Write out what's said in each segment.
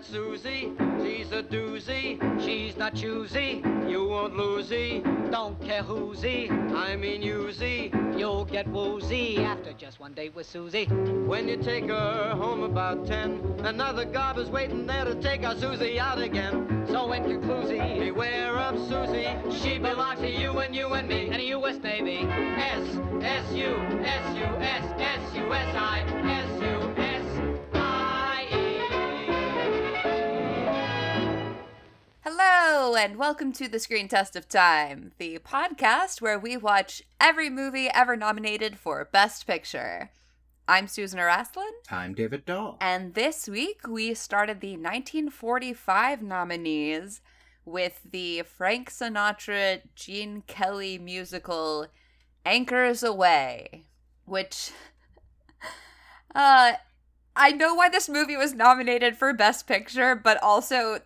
that Susie, she's a doozy. She's not choosy, you won't losey. Don't care who'sy, I mean you'sy. You'll get woozy after just one date with Susie. When you take her home about ten, another garb is waiting there to take our Susie out again. So in conclusion, beware of Susie. She belongs to you and you and me and a U.S. Navy. S S U S U S S U S I S Hello, and welcome to the Screen Test of Time, the podcast where we watch every movie ever nominated for Best Picture. I'm Susan Araslin, I'm David Dahl. and this week we started the 1945 nominees with the Frank Sinatra Gene Kelly musical Anchors Aweigh, which uh I know why this movie was nominated for Best Picture, but also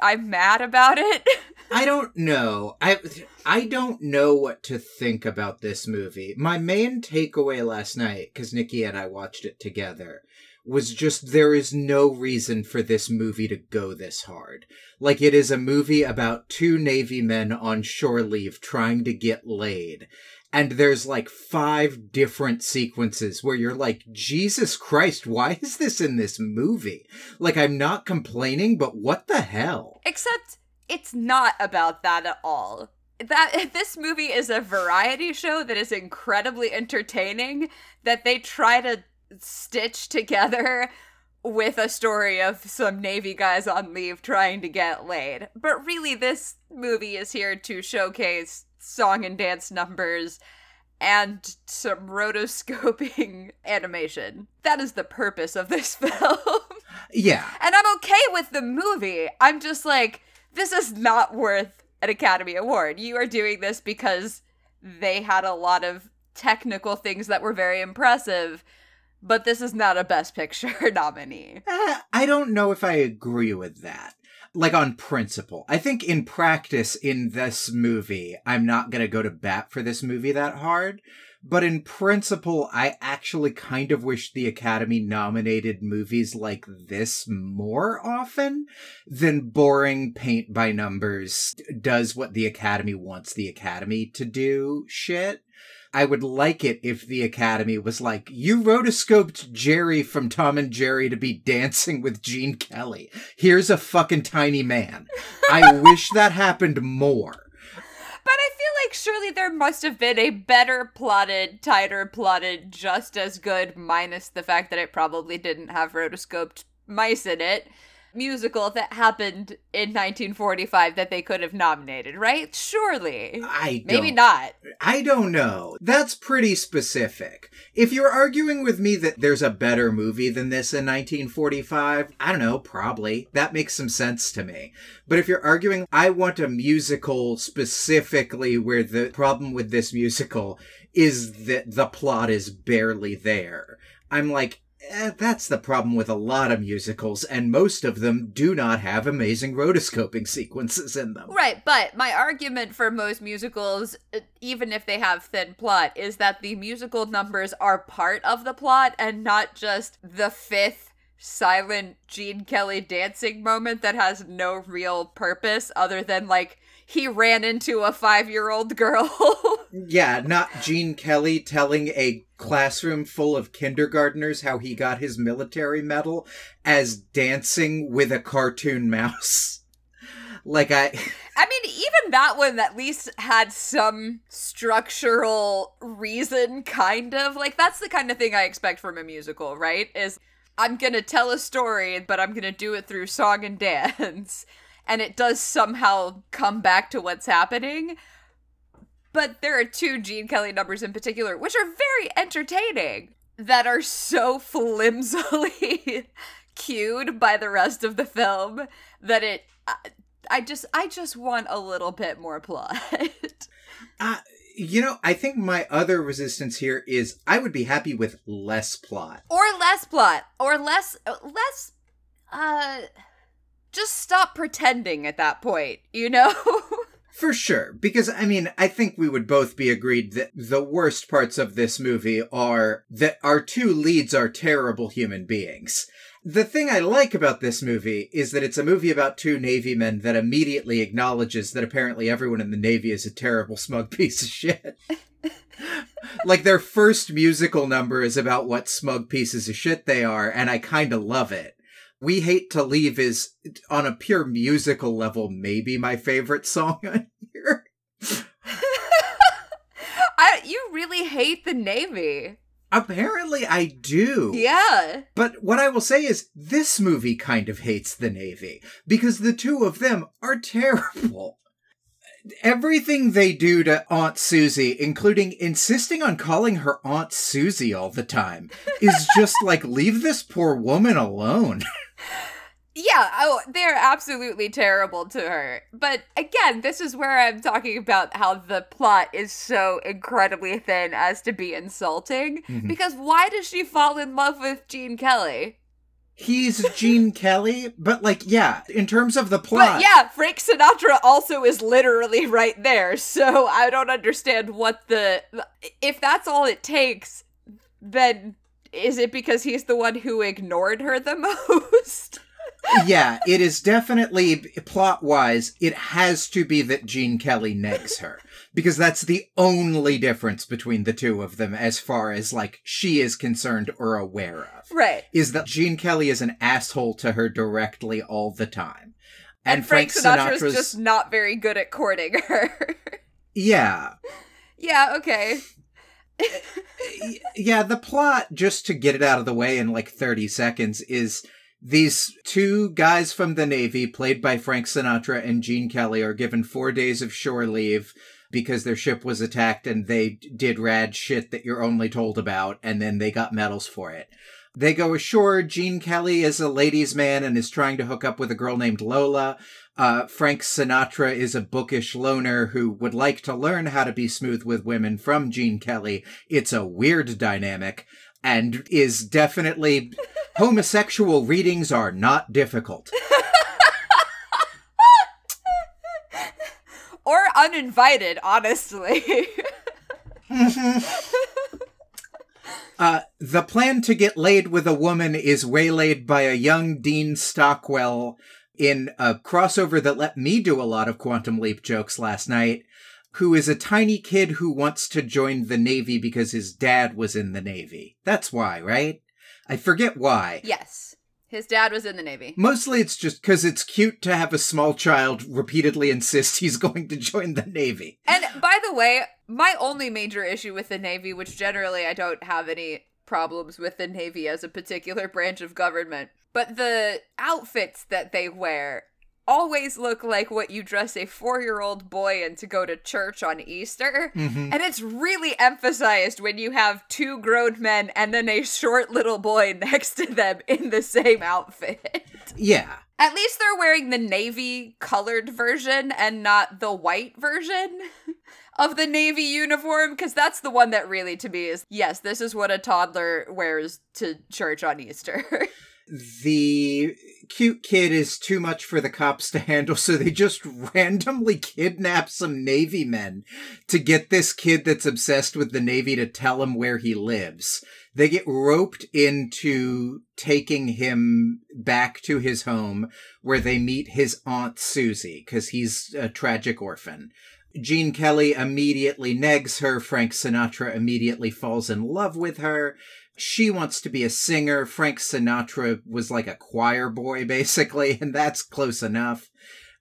I'm mad about it. I don't know. I I don't know what to think about this movie. My main takeaway last night, because Nikki and I watched it together, was just there is no reason for this movie to go this hard. Like it is a movie about two Navy men on shore leave trying to get laid. And there's like five different sequences where you're like, Jesus Christ, why is this in this movie? Like, I'm not complaining, but what the hell? Except it's not about that at all. That this movie is a variety show that is incredibly entertaining that they try to stitch together with a story of some navy guys on leave trying to get laid. But really this movie is here to showcase song and dance numbers and some rotoscoping animation. That is the purpose of this film. Yeah. And I'm okay with the movie. I'm just like, this is not worth an Academy Award. You are doing this because they had a lot of technical things that were very impressive, but this is not a Best Picture nominee. Eh, I don't know if I agree with that. Like on principle. I think in practice in this movie, I'm not going to go to bat for this movie that hard. But in principle, I actually kind of wish the Academy nominated movies like this more often than boring paint by numbers does what the Academy wants the Academy to do shit. I would like it if the Academy was like, you rotoscoped Jerry from Tom and Jerry to be dancing with Gene Kelly. Here's a fucking tiny man. I wish that happened more. But I feel like surely there must have been a better plotted, tighter plotted, just as good, minus the fact that it probably didn't have rotoscoped mice in it, musical that happened in 1945 that they could have nominated, right? Surely. I Maybe not. I don't know. That's pretty specific. If you're arguing with me that there's a better movie than this in 1945, I don't know, probably. That makes some sense to me. But if you're arguing, I want a musical specifically where the problem with this musical is that the plot is barely there, I'm like, that's the problem with a lot of musicals, and most of them do not have amazing rotoscoping sequences in them. Right, but my argument for most musicals, uh, even if they have thin plot, is that the musical numbers are part of the plot and not just the fifth silent Gene Kelly dancing moment that has no real purpose other than like he ran into a five year old girl. Yeah, not Gene Kelly telling a classroom full of kindergartners how he got his military medal as dancing with a cartoon mouse. like I I mean, even that one at least had some structural reason, kind of. Like, that's the kind of thing I expect from a musical, right? Is I'm gonna tell a story, but I'm gonna do it through song and dance. And it does somehow come back to what's happening. But there are two Gene Kelly numbers in particular, which are very entertaining, that are so flimsily cued by the rest of the film that it. I, I just, I just want a little bit more plot. uh, you know, I think my other resistance here is I would be happy with less plot. or less plot, or less, less. Uh, just stop pretending at that point. You know. For sure, because I mean, I think we would both be agreed that the worst parts of this movie are that our two leads are terrible human beings. The thing I like about this movie is that it's a movie about two Navy men that immediately acknowledges that apparently everyone in the Navy is a terrible, smug piece of shit. like their first musical number is about what smug pieces of shit they are, and I kind of love it. We Hate to Leave is, on a pure musical level, maybe my favorite song on here. I you really hate the Navy. Apparently, I do. Yeah. But what I will say is, this movie kind of hates the Navy because the two of them are terrible. Everything they do to Aunt Susie, including insisting on calling her Aunt Susie all the time, is just like, leave this poor woman alone. Yeah, oh, they're absolutely terrible to her. But again, this is where I'm talking about how the plot is so incredibly thin as to be insulting. Mhm. Because why does she fall in love with Gene Kelly? He's Gene Kelly, but like, yeah, in terms of the plot. But yeah, Frank Sinatra also is literally right there. So I don't understand what the. If that's all it takes, then is it because he's the one who ignored her the most? Yeah, it is definitely plot wise, it has to be that Gene Kelly negs her. Because that's the only difference between the two of them as far as like she is concerned or aware of. right. Is that Gene Kelly is an asshole to her directly all the time. And, Frank, Sinatra's just not very good at courting her. Yeah. yeah, okay. Yeah, the plot, just to get it out of the way in like 30 seconds, is these two guys from the Navy, played by Frank Sinatra and Gene Kelly, are given four days of shore leave because their ship was attacked and they did rad shit that you're only told about, and then they got medals for it. They go ashore. Gene Kelly is a ladies' man and is trying to hook up with a girl named Lola. Uh, Frank Sinatra is a bookish loner who would like to learn how to be smooth with women from Gene Kelly. It's a weird dynamic and is definitely homosexual readings are not difficult. Or uninvited, honestly. Uh, the plan to get laid with a woman is waylaid by a young Dean Stockwell in a crossover that let me do a lot of Quantum Leap jokes last night, who is a tiny kid who wants to join the Navy because his dad was in the Navy. That's why, right? I forget why. yes. His dad was in the Navy. Mostly it's just because it's cute to have a small child repeatedly insist he's going to join the Navy. And by the way, my only major issue with the Navy, which generally I don't have any problems with the Navy as a particular branch of government, but the outfits that they wear always look like what you dress a four year old boy in to go to church on Easter. Mhm. And it's really emphasized when you have two grown men and then a short little boy next to them in the same outfit. Yeah. At least they're wearing the navy colored version and not the white version of the navy uniform because that's the one that really to me is yes, this is what a toddler wears to church on Easter. the cute kid is too much for the cops to handle, so they just randomly kidnap some Navy men to get this kid that's obsessed with the Navy to tell him where he lives. They get roped into taking him back to his home where they meet his Aunt Susie, because he's a tragic orphan. Gene Kelly immediately negs her. Frank Sinatra immediately falls in love with her she wants to be a singer. Frank Sinatra was like a choir boy, basically, and that's close enough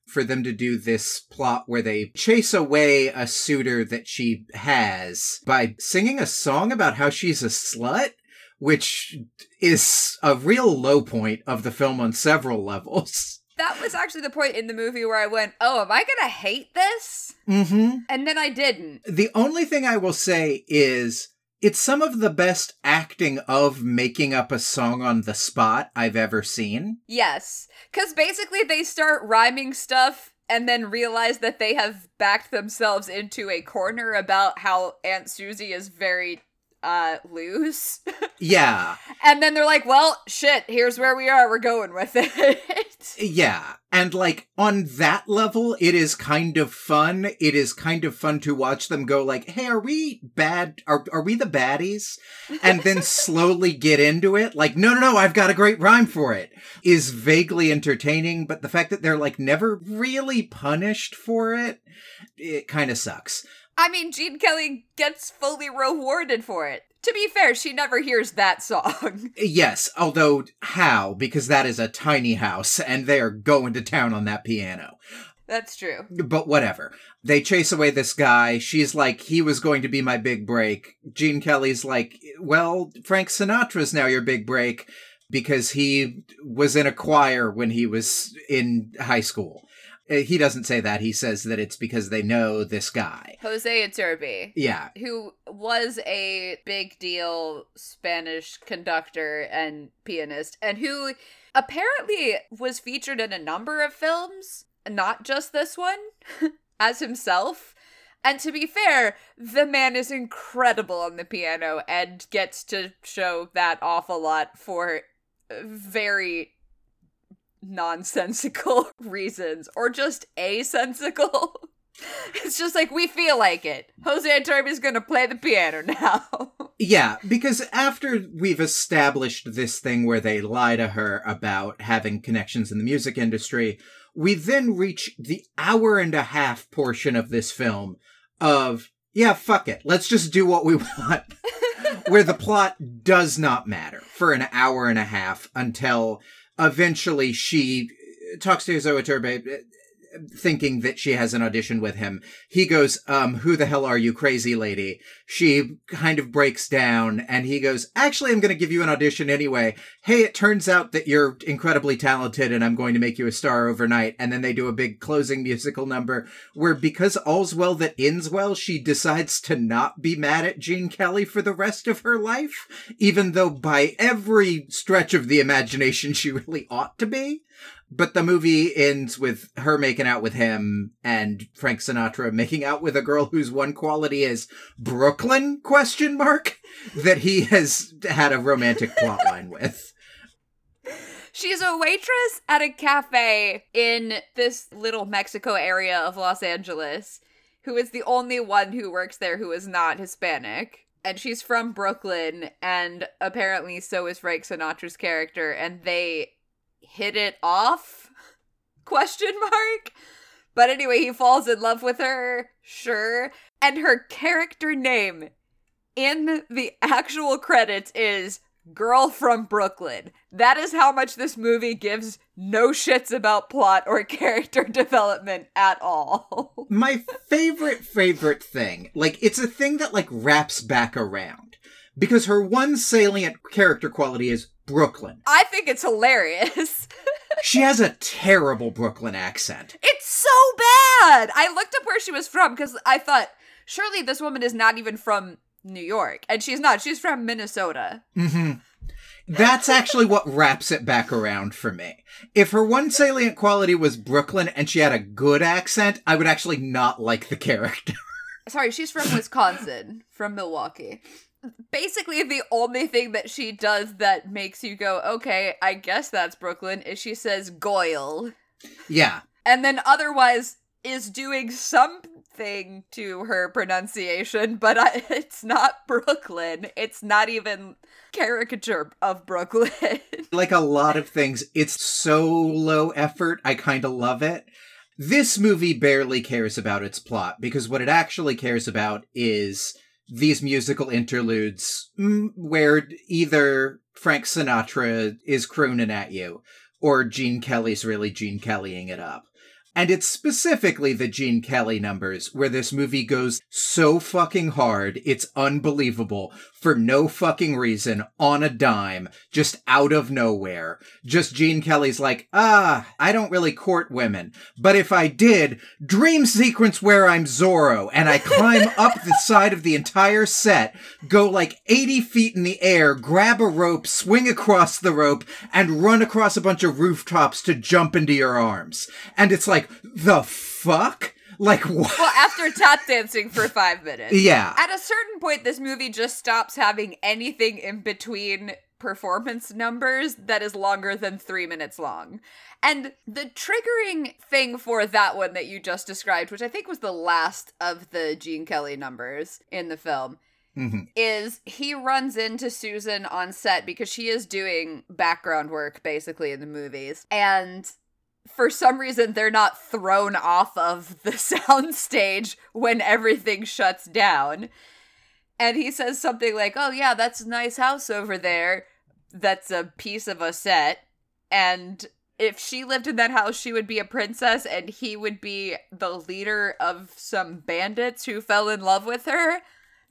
for them to do this plot where they chase away a suitor that she has by singing a song about how she's a slut, which is a real low point of the film on several levels. that was actually the point in the movie where I went, "Oh, am I going to hate this?" Mm-hmm. And then I didn't. The only thing I will say is it's some of the best acting of making up a song on the spot I've ever seen. Yes, cuz basically they start rhyming stuff and then realize that they have backed themselves into a corner about how Aunt Susie is very uh loose. Yeah. And then they're like, well, shit, here's where we are. We're going with it. Yeah. And like on that level, it is kind of fun. It is kind of fun to watch them go like, Hey, are we bad? Are, are we the baddies? And then slowly get into it. Like, no, no, no, I've got a great rhyme for it is vaguely entertaining. But the fact that they're like never really punished for it, it kind of sucks. I mean, Gene Kelly gets fully rewarded for it. To be fair, she never hears that song. Yes, although how? Because that is a tiny house and they are going to town on that piano. That's true. But whatever. They chase away this guy. She's like, he was going to be my big break. Gene Kelly's like, well, Frank Sinatra's now your big break because he was in a choir when he was in high school. Uh, He doesn't say that. He says that it's because they know this guy. Jose Iturbi. Yeah. Who was a big deal Spanish conductor and pianist, and who apparently was featured in a number of films, not just this one, as himself. And to be fair, the man is incredible on the piano and gets to show that off a lot for very nonsensical reasons or just asensical. It's just like we feel like it. Jose Iturbi's gonna play the piano now. Yeah, because after we've established this thing where they lie to her about having connections in the music industry, we then reach the hour and a half portion of this film of, yeah, fuck it, let's just do what we want. where the plot does not matter for an hour and a half until eventually she talks to Jose Iturbi thinking that she has an audition with him. He goes, um, who the hell are you, crazy lady? She kind of breaks down and he goes, actually, I'm going to give you an audition anyway. Hey, it turns out that you're incredibly talented and I'm going to make you a star overnight. And then they do a big closing musical number where because all's well that ends well, she decides to not be mad at Gene Kelly for the rest of her life, even though by every stretch of the imagination she really ought to be. But the movie ends with her making out with him and Frank Sinatra making out with a girl whose one quality is Brooklyn question mark that he has had a romantic plotline with. She's a waitress at a cafe in this little Mexico area of Los Angeles who is the only one who works there who is not Hispanic. And she's from Brooklyn, and apparently so is Frank Sinatra's character, and they hit it off? Question mark. But anyway, he falls in love with her, sure. And her character name in the actual credits is Girl from Brooklyn. That is how much this movie gives no shits about plot or character development at all. My favorite, favorite thing, like, it's a thing that, like, wraps back around. Because her one salient character quality is Brooklyn. I think it's hilarious. She has a terrible Brooklyn accent. It's so bad. I looked up where she was from because I thought, surely this woman is not even from New York. And she's not. She's from Minnesota. hmm That's actually what wraps it back around for me. If her one salient quality was Brooklyn and she had a good accent, I would actually not like the character. Sorry, she's from Wisconsin, from Milwaukee. Basically, the only thing that she does that makes you go, okay, I guess that's Brooklyn, is she says Goyle. yeah. And then otherwise is doing something to her pronunciation, but I, it's not Brooklyn. It's not even caricature of Brooklyn. Like a lot of things, it's so low effort, I kind of love it. This movie barely cares about its plot because what it actually cares about is these musical interludes mm, where either Frank Sinatra is crooning at you or Gene Kelly's really Gene Kellying it up. And it's specifically the Gene Kelly numbers where this movie goes so fucking hard, it's unbelievable, for no fucking reason, on a dime, just out of nowhere. Just Gene Kelly's like, ah, I don't really court women, but if I did, dream sequence where I'm Zorro, and I climb up the side of the entire set, go like 80 feet in the air, grab a rope, swing across the rope, and run across a bunch of rooftops to jump into your arms. And it's like, the fuck? Like what? well, after tap dancing for five minutes. Yeah. At a certain point, this movie just stops having anything in between performance numbers that is longer than three minutes long. And the triggering thing for that one that you just described, which I think was the last of the Gene Kelly numbers in the film, Mhm. is he runs into Susan on set because she is doing background work basically in the movies. And for some reason, they're not thrown off of the soundstage when everything shuts down. And he says something like, Oh, yeah, that's a nice house over there. That's a piece of a set. And if she lived in that house, she would be a princess and he would be the leader of some bandits who fell in love with her.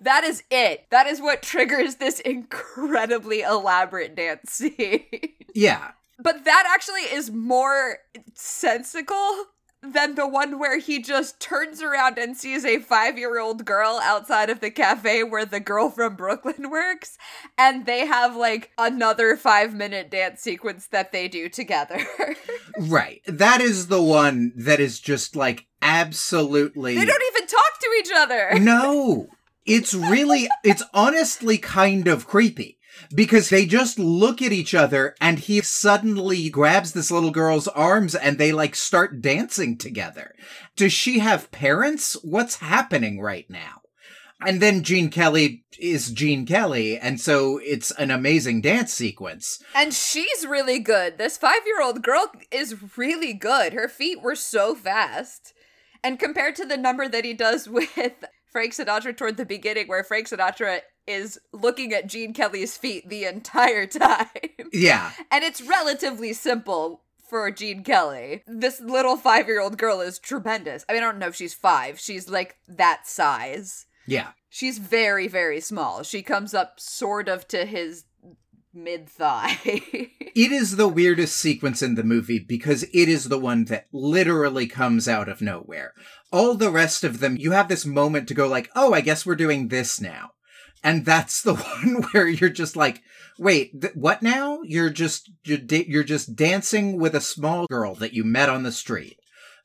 That is it. That is what triggers this incredibly elaborate dance scene. Yeah. But that actually is more sensical than the one where he just turns around and sees a five year old girl outside of the cafe where the girl from Brooklyn works, and they have like another five minute dance sequence that they do together. Right. That is the one that is just like absolutely. they don't even talk to each other. No. It's really, it's honestly kind of creepy because they just look at each other and he suddenly grabs this little girl's arms and they like start dancing together. Does she have parents? What's happening right now? And then Gene Kelly is Gene Kelly, and so it's an amazing dance sequence. And she's really good. This five year old girl is really good. Her feet were so fast. And compared to the number that he does with Frank Sinatra toward the beginning, where Frank Sinatra is looking at Gene Kelly's feet the entire time. Yeah. and it's relatively simple for Gene Kelly. This little five year old girl is tremendous. I mean, I don't know if she's five, she's like that size. Yeah. She's very, very small. She comes up sort of to his mid thigh. It is the weirdest sequence in the movie because it is the one that literally comes out of nowhere. All the rest of them, you have this moment to go like, oh, I guess we're doing this now. And that's the one where you're just like, wait, th- what now? You're just, you're, da- you're just dancing with a small girl that you met on the street.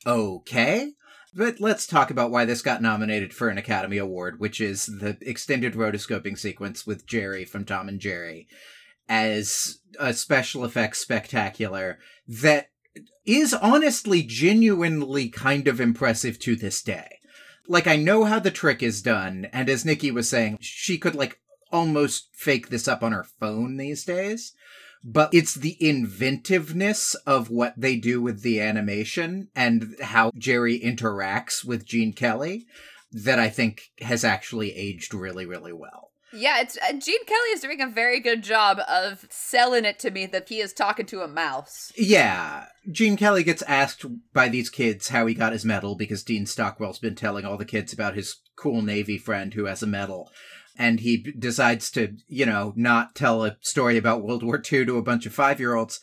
Okay. But let's talk about why this got nominated for an Academy Award, which is the extended rotoscoping sequence with Jerry from Tom and Jerry as a special effects spectacular that is honestly genuinely kind of impressive to this day. Like I know how the trick is done, and as Nikki was saying, she could like almost fake this up on her phone these days. But it's the inventiveness of what they do with the animation and how Jerry interacts with Gene Kelly that I think has actually aged really, really well. Yeah, it's uh, Gene Kelly is doing a very good job of selling it to me that he is talking to a mouse. Yeah. Gene Kelly gets asked by these kids how he got his medal because Dean Stockwell's been telling all the kids about his cool Navy friend who has a medal. And he decides to, you know, not tell a story about World War II to a bunch of five year olds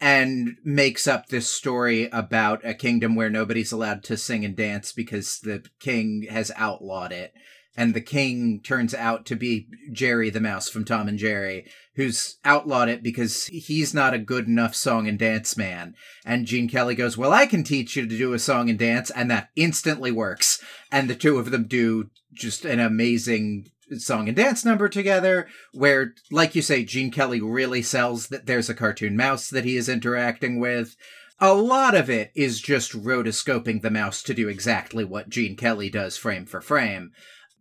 and makes up this story about a kingdom where nobody's allowed to sing and dance because the king has outlawed it. And the king turns out to be Jerry the Mouse from Tom and Jerry, who's outlawed it because he's not a good enough song and dance man. And Gene Kelly goes, Well, I can teach you to do a song and dance. And that instantly works. And the two of them do just an amazing song and dance number together where like you say gene kelly really sells that there's a cartoon mouse that he is interacting with a lot of it is just rotoscoping the mouse to do exactly what gene kelly does frame for frame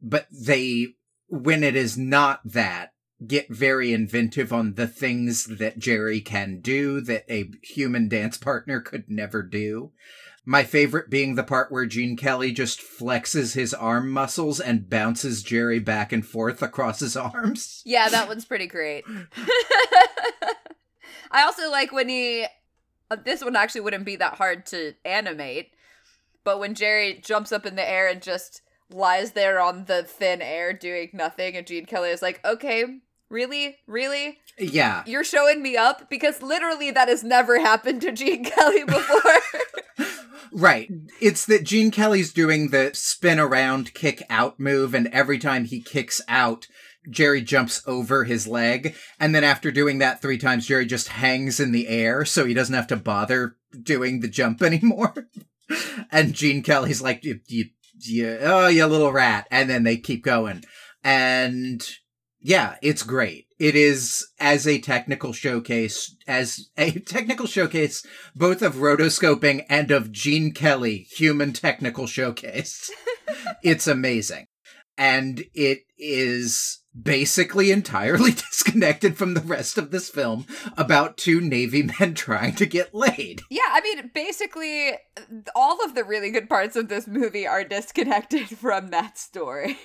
but they when it is not that get very inventive on the things that jerry can do that a human dance partner could never do my favorite being the part where Gene Kelly just flexes his arm muscles and bounces Jerry back and forth across his arms. Yeah, that one's pretty great. I also like when he. Uh, this one actually wouldn't be that hard to animate, but when Jerry jumps up in the air and just lies there on the thin air doing nothing, and Gene Kelly is like, okay, really? Really? Yeah. You're showing me up? Because literally that has never happened to Gene Kelly before. Right. It's that Gene Kelly's doing the spin around kick out move, and every time he kicks out, Jerry jumps over his leg. And then after doing that three times, Jerry just hangs in the air so he doesn't have to bother doing the jump anymore. and Gene Kelly's like, you, you, you, oh, you little rat. And then they keep going. And Yeah, it's great. It is as a technical showcase, as a technical showcase, both of rotoscoping and of Gene Kelly, human technical showcase. it's amazing. And it is basically entirely disconnected from the rest of this film about two Navy men trying to get laid. Yeah, I mean, basically, all of the really good parts of this movie are disconnected from that story.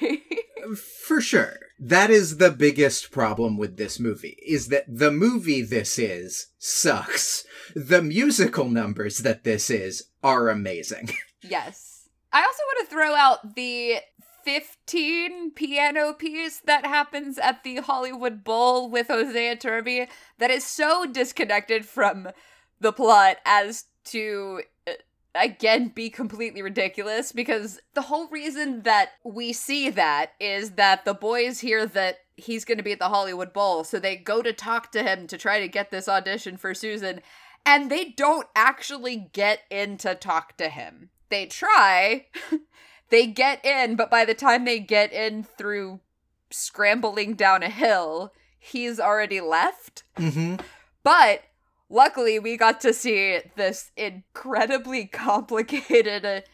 For sure. That is the biggest problem with this movie, is that the movie this is sucks. The musical numbers that this is are amazing. yes. I also want to throw out the 15 piano piece that happens at the Hollywood Bowl with Jose Iturbi that is so disconnected from the plot as to uh, again be completely ridiculous because the whole reason that we see that is that the boys hear that he's going to be at the Hollywood Bowl so they go to talk to him to try to get this audition for Susan and they don't actually get in to talk to him. They try they get in, but by the time they get in through scrambling down a hill, he's already left. Mm-hmm. But luckily, we got to see this incredibly complicated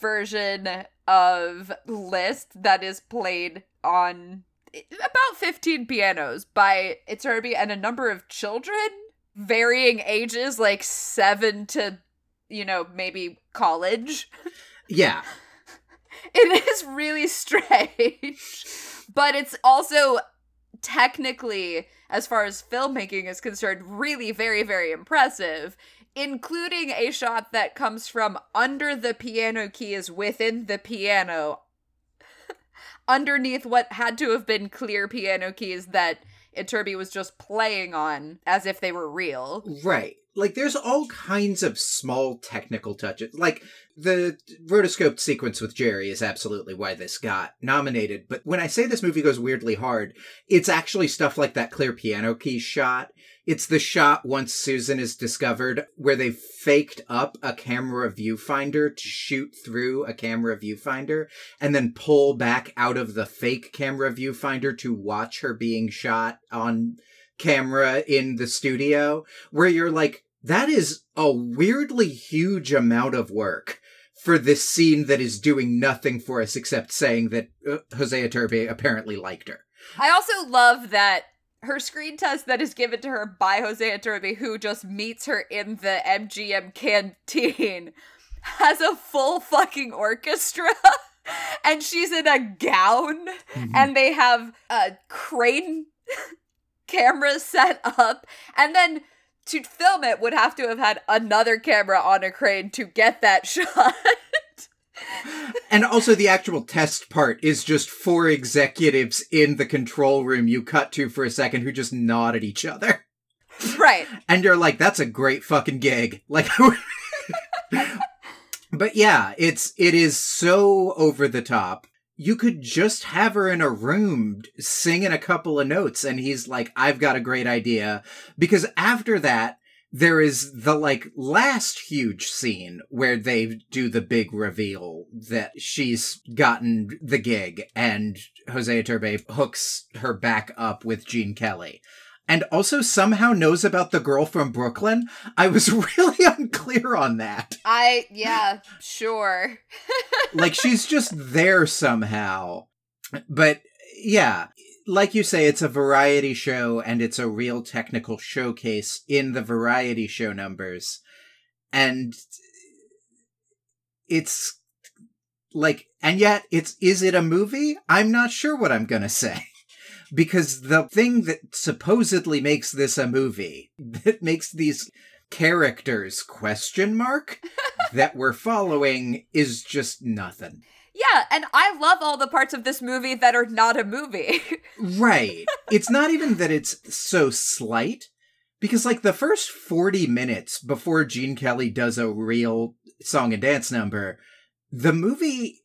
version of Liszt that is played on about 15 pianos by Iturbi and a number of children, varying ages, like seven to, you know, maybe college. Yeah. It is really strange. but it's also technically, as far as filmmaking is concerned, really very, very impressive. Including a shot that comes from under the piano keys within the piano, underneath what had to have been clear piano keys that Iturbi was just playing on as if they were real. Right. Like there's all kinds of small technical touches. Like the rotoscoped sequence with Jerry is absolutely why this got nominated. But when I say this movie goes weirdly hard, it's actually stuff like that clear piano key shot. It's the shot once Susan is discovered where they faked up a camera viewfinder to shoot through a camera viewfinder and then pull back out of the fake camera viewfinder to watch her being shot on camera in the studio where you're like, that is a weirdly huge amount of work for this scene that is doing nothing for us except saying that uh, Jose Iturbi apparently liked her. I also love that her screen test that is given to her by Jose Iturbi, who just meets her in the MGM canteen, has a full fucking orchestra. and she's in a gown, mm-hmm. and they have a crane camera set up, and then to film it would have to have had another camera on a crane to get that shot. And also the actual test part is just four executives in the control room you cut to for a second who just nod at each other. Right. And you're like, that's a great fucking gig. Like But yeah, it's it is so over the top you could just have her in a room singing a couple of notes and he's like i've got a great idea because after that there is the like last huge scene where they do the big reveal that she's gotten the gig and Jose Iturbi hooks her back up with Gene Kelly and also somehow knows about the girl from Brooklyn. I was really unclear on that. I, yeah, sure. like she's just there somehow. But yeah, like you say, it's a variety show and it's a real technical showcase in the variety show numbers. And it's like, and yet it's, is it a movie? I'm not sure what I'm gonna say because the thing that supposedly makes this a movie, that makes these characters question mark that we're following is just nothing. Yeah, and I love all the parts of this movie that are not a movie. right. It's not even that it's so slight because like the first 40 minutes before Gene Kelly does a real song and dance number, the movie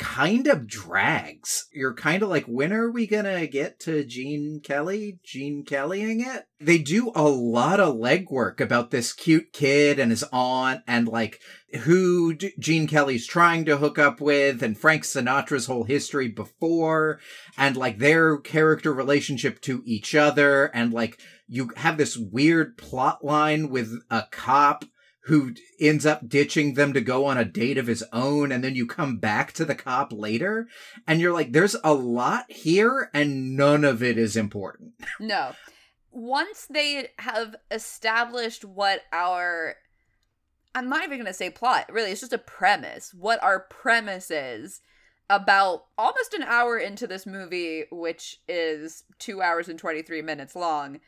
kind of drags. You're kind of like, when are we gonna get to Gene Kelly? Gene Kellying it? They do a lot of legwork about this cute kid and his aunt and like who Gene Kelly's trying to hook up with and Frank Sinatra's whole history before and like their character relationship to each other and like you have this weird plot line with a cop who ends up ditching them to go on a date of his own and then you come back to the cop later and you're like there's a lot here and none of it is important No. Once they have established what our I'm not even going to say plot, really, it's just a premise. What our premise is about almost an hour into this movie, which is 2 hours and 23 minutes long.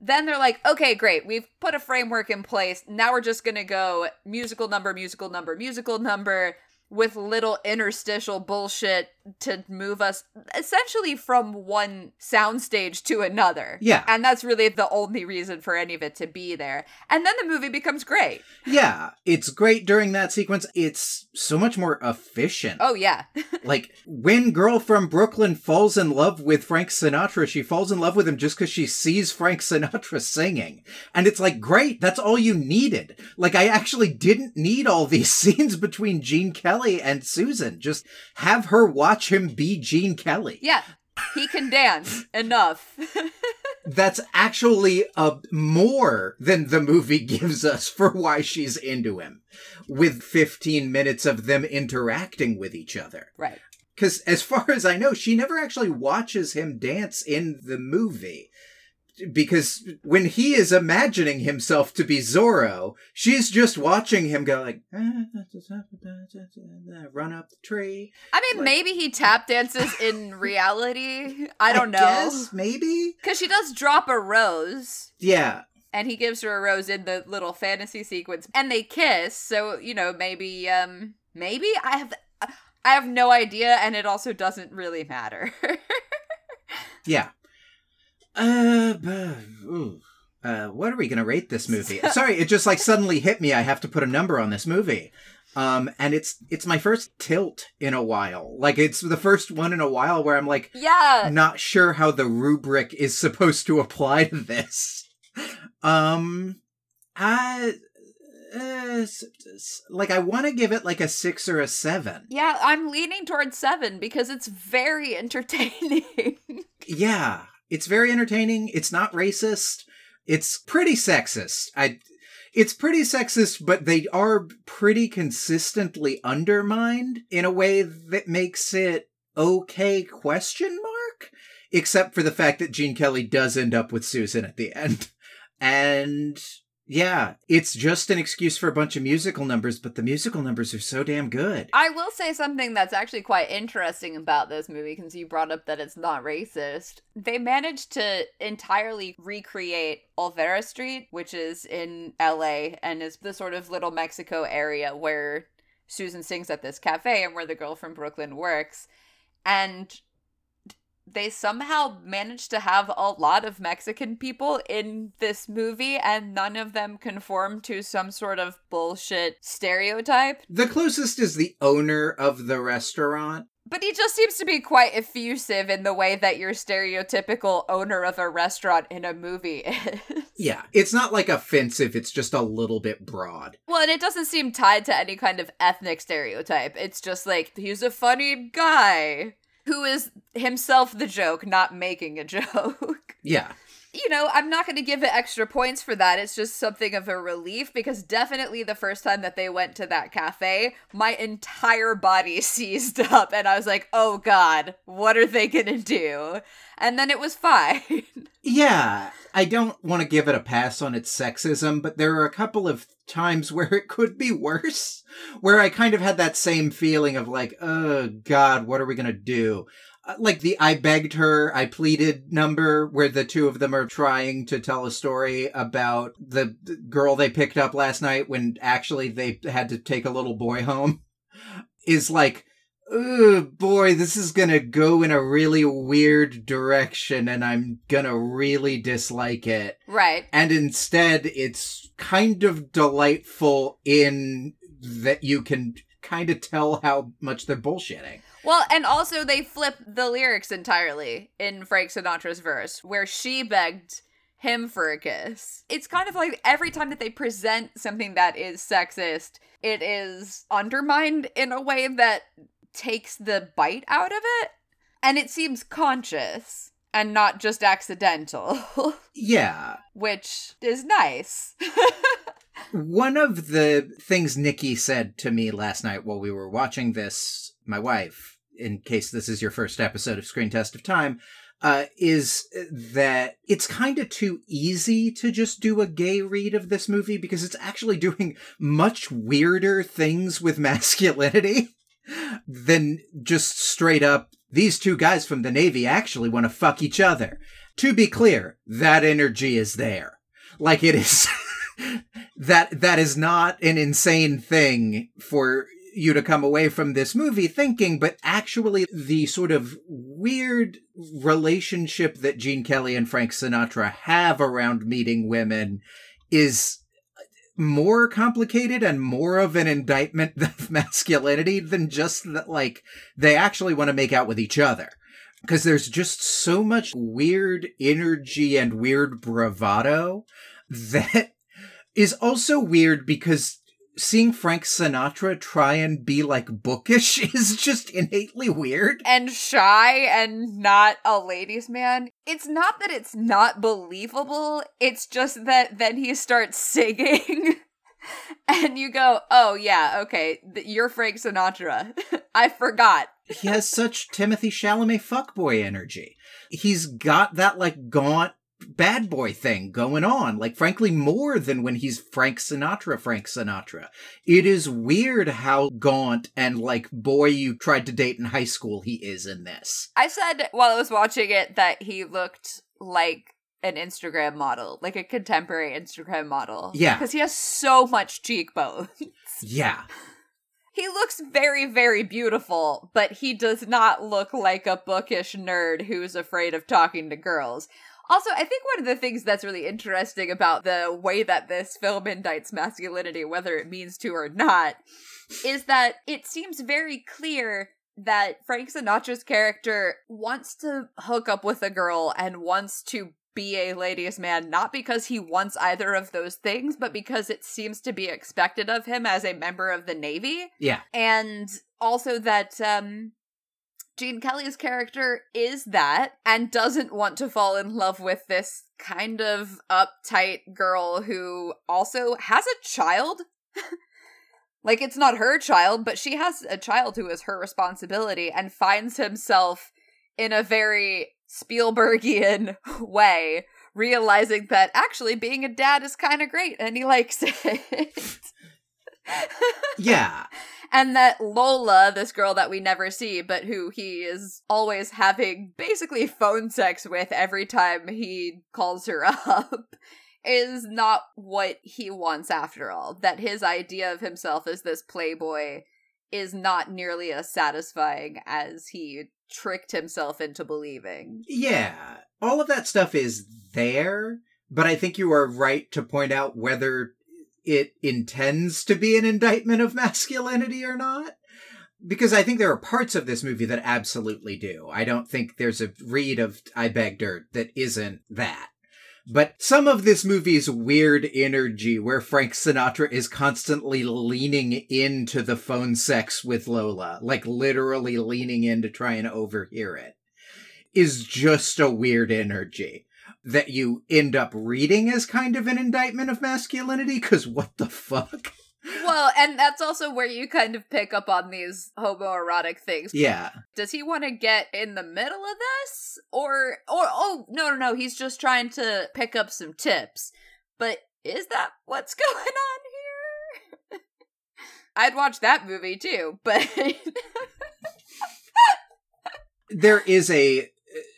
Then they're like, okay, great. We've put a framework in place. Now we're just going to go musical number, musical number, musical number with little interstitial bullshit to move us essentially from one soundstage to another. Yeah. And that's really the only reason for any of it to be there. And then the movie becomes great. yeah it's great during that sequence it's so much more efficient Oh, yeah. like when girl from brooklyn falls in love with frank sinatra she falls in love with him just because she sees frank sinatra singing and it's like great that's all you needed like i actually didn't need all these scenes between gene kelly and susan just have her watch him be gene kelly yeah. He can dance enough. that's actually uh, more than the movie gives us for why she's into him with 15 minutes of them interacting with each other right. because as far as i know she never actually watches him dance in the movie because when he is imagining himself to be Zorro, she's just watching him go like run up the tree. I mean, Like- maybe he tap dances in reality. I don't know. guess, maybe. Because she does drop a rose. Yeah, and he gives her a rose in the little fantasy sequence and they kiss so you know maybe um maybe i have i have no idea and it also doesn't really matter yeah. Uh, uh, what are we gonna rate this movie? Sorry, it just like suddenly hit me. I have to put a number on this movie. Um, and it's it's my first tilt in a while. Like it's the first one in a while where I'm like, yeah not sure how the rubric is supposed to apply to this. Um, I, uh, like, I want to give it like a six or a seven. yeah i'm leaning towards seven because it's very entertaining Yeah, it's very entertaining. It's not racist. It's pretty sexist. I, it's pretty sexist, but they are pretty consistently undermined in a way that makes it okay question mark except for the fact that Gene Kelly does end up with Susan at the end. And yeah, it's just an excuse for a bunch of musical numbers, but the musical numbers are so damn good. i will say something that's actually quite interesting about this movie because you brought up that it's not racist they managed to entirely recreate olvera street which is in la and is the sort of little mexico area where susan sings at this cafe and where the girl from brooklyn works and they somehow managed to have a lot of Mexican people in this movie, and none of them conform to some sort of bullshit stereotype. The closest is the owner of the restaurant. But he just seems to be quite effusive in the way that your stereotypical owner of a restaurant in a movie is. Yeah, it's not like offensive, it's just a little bit broad. Well, and it doesn't seem tied to any kind of ethnic stereotype. It's just like, he's a funny guy who is himself the joke, not making a joke. Yeah. You know, I'm not going to give it extra points for that. It's just something of a relief because definitely the first time that they went to that cafe, my entire body seized up and I was like, oh God, what are they going to do? And then it was fine. Yeah, I don't want to give it a pass on its sexism, but there are a couple of times where it could be worse, where I kind of had that same feeling of like, oh God, what are we gonna do? Uh, Like the I begged her, I pleaded number, where the two of them are trying to tell a story about the the girl they picked up last night when actually they had to take a little boy home, is like, oh boy, this is gonna go in a really weird direction and I'm gonna really dislike it. right. And instead, it's kind of delightful in that you can kind of tell how much they're bullshitting. Well, and also they flip the lyrics entirely in Frank Sinatra's verse, where she begged him for a kiss. It's kind of like every time that they present something that is sexist, it is undermined in a way that takes the bite out of it. And it seems conscious and not just accidental, Yeah. which is nice. One of the things Nikki said to me last night while we were watching this, my wife, in case this is your first episode of Screen Test of Time, uh, is that it's kind of too easy to just do a gay read of this movie because it's actually doing much weirder things with masculinity than just straight up, these two guys from the Navy actually want to fuck each other. To be clear, that energy is there. Like it is. that that is not an insane thing for you to come away from this movie thinking, but actually the sort of weird relationship that Gene Kelly and Frank Sinatra have around meeting women is more complicated and more of an indictment of masculinity than just that like they actually want to make out with each other. Because there's just so much weird energy and weird bravado that is also weird because seeing Frank Sinatra try and be like bookish is just innately weird. and shy and not a ladies' man. It's not that it's not believable, it's just that then he starts singing. And you go, oh yeah, okay, you're Frank Sinatra. I forgot. He has such Timothée Chalamet fuckboy energy. He's got that like gaunt bad boy thing going on, like frankly more than when he's Frank Sinatra, Frank Sinatra. It is weird how gaunt and like boy you tried to date in high school he is in this. I said while I was watching it that he looked like an Instagram model, like a contemporary Instagram model. Yeah. Because he has so much cheekbone. Yeah. He looks very, very beautiful, but he does not look like a bookish nerd who's afraid of talking to girls. Also, I think one of the things that's really interesting about the way that this film indicts masculinity, whether it means to or not, is that it seems very clear that Frank Sinatra's character wants to hook up with a girl and wants to be a ladies' man, not because he wants either of those things, but because it seems to be expected of him as a member of the Navy Yeah. and also that um Gene Kelly's character is that and doesn't want to fall in love with this kind of uptight girl who also has a child. like it's not her child, but she has a child who is her responsibility and finds himself in a very Spielbergian way realizing that actually being a dad is kind of great and he likes it. Yeah. and that Lola, this girl that we never see, but who he is always having basically phone sex with every time he calls her up, is not what he wants after all. That his idea of himself as this playboy is not nearly as satisfying as he tricked himself into believing. Yeah. All of that stuff is there, but I think you are right to point out whether it intends to be an indictment of masculinity or not. Because I think there are parts of this movie that absolutely do. I don't think there's a read of I Beg Dirt that isn't that. But some of this movie's weird energy, where Frank Sinatra is constantly leaning into the phone sex with Lola, like literally leaning in to try and overhear it, is just a weird energy that you end up reading as kind of an indictment of masculinity, because what the fuck? Well, and that's also where you kind of pick up on these homoerotic things. Yeah. Does he want to get in the middle of this? Or or oh, no no no, he's just trying to pick up some tips. But is that what's going on here? I'd watch that movie too, but there is a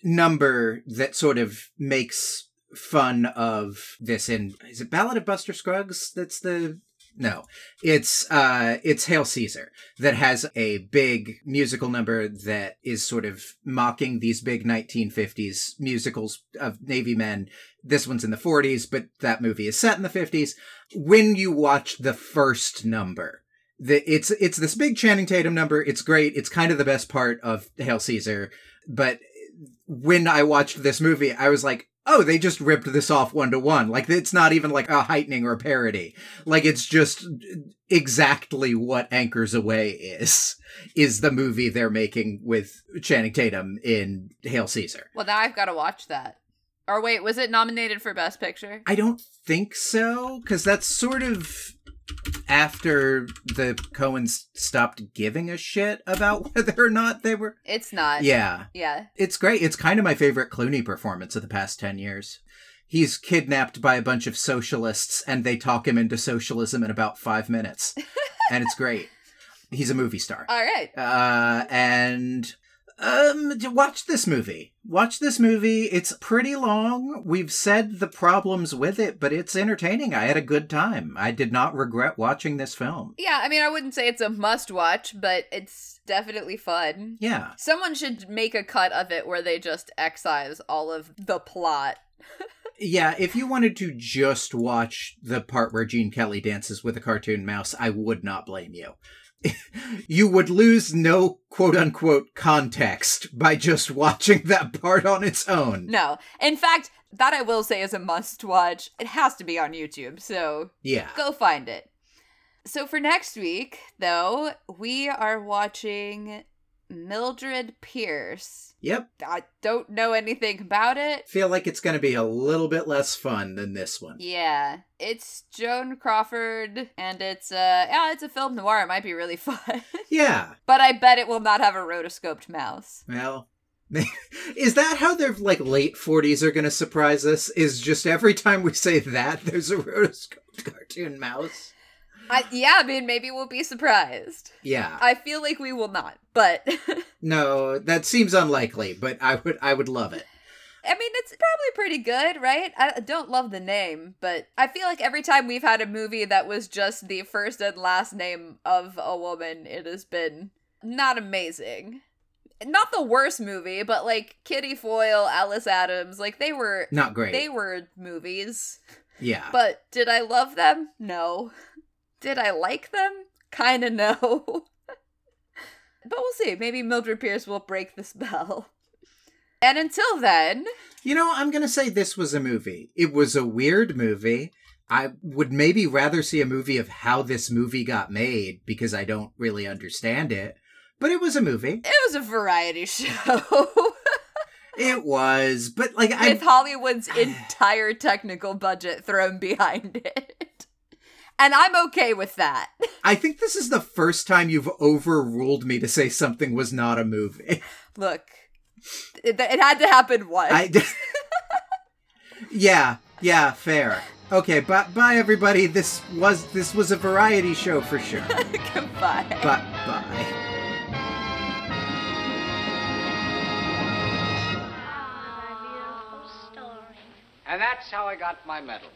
number that sort of makes fun of this in is it Ballad of Buster Scruggs that's the no it's uh it's Hail Caesar that has a big musical number that is sort of mocking these big 1950s musicals of navy men this one's in the 40s but that movie is set in the 50s when you watch the first number The, it's it's this big Channing Tatum number. It's great. It's kind of the best part of Hail Caesar. But when I watched this movie, I was like, oh, they just ripped this off one to one. Like it's not even like a heightening or a parody. Like it's just exactly what Anchors Aweigh is. Is the movie they're making with Channing Tatum in Hail Caesar. Well, now I've got to watch that. Or wait, was it nominated for Best Picture? I don't think so, because that's sort of after the Coens stopped giving a shit about whether or not they were. It's not. Yeah. Yeah. It's great. It's kind of my favorite Clooney performance of the past 10 years. He's kidnapped by a bunch of socialists and they talk him into socialism in about five minutes. and it's great. He's a movie star. All right. Uh, and um, watch this movie. Watch this movie. It's pretty long. We've said the problems with it, but it's entertaining. I had a good time. I did not regret watching this film. Yeah, I mean, I wouldn't say it's a must watch, but it's definitely fun. Yeah. Someone should make a cut of it where they just excise all of the plot. Yeah, if you wanted to just watch the part where Gene Kelly dances with a cartoon mouse, I would not blame you. you would lose no quote unquote context by just watching that part on its own. No. In fact, that I will say is a must watch. It has to be on YouTube, so Yeah. go find it. So for next week, though, we are watching Mildred Pierce. Yep. I don't know anything about it. Feel like it's going to be a little bit less fun than this one. Yeah, it's Joan Crawford, and it's uh, yeah, it's a film noir. It might be really fun, Yeah. but I bet it will not have a rotoscoped mouse. Well, is that how their like late 40s are going to surprise us? Is just every time we say that there's a rotoscoped cartoon mouse? I, yeah, I mean, maybe we'll be surprised. Yeah. I feel like we will not, but No, that seems unlikely, but I would I would love it. I mean, it's probably pretty good, right? I don't love the name, but I feel like every time we've had a movie that was just the first and last name of a woman, it has been not amazing. Not the worst movie, but like Kitty Foyle, Alice Adams, like they were Not great. they were movies. yeah. But did I love them? No. Did I like them? Kind of no. but we'll see. Maybe Mildred Pierce will break the spell. And until then, You know, I'm going to say this was a movie. It was a weird movie. I would maybe rather see a movie of how this movie got made because I don't really understand it. But it was a movie. it was a variety show It was, but like I with Hollywood's entire technical budget thrown behind it. And I'm okay with that. I think this is the first time you've overruled me to say something was not a movie. Look, it, it had to happen once. I Yeah, yeah, fair. Okay, bye bye everybody. This was this was a variety show for sure. Goodbye. But bye. And that's how I got my medal.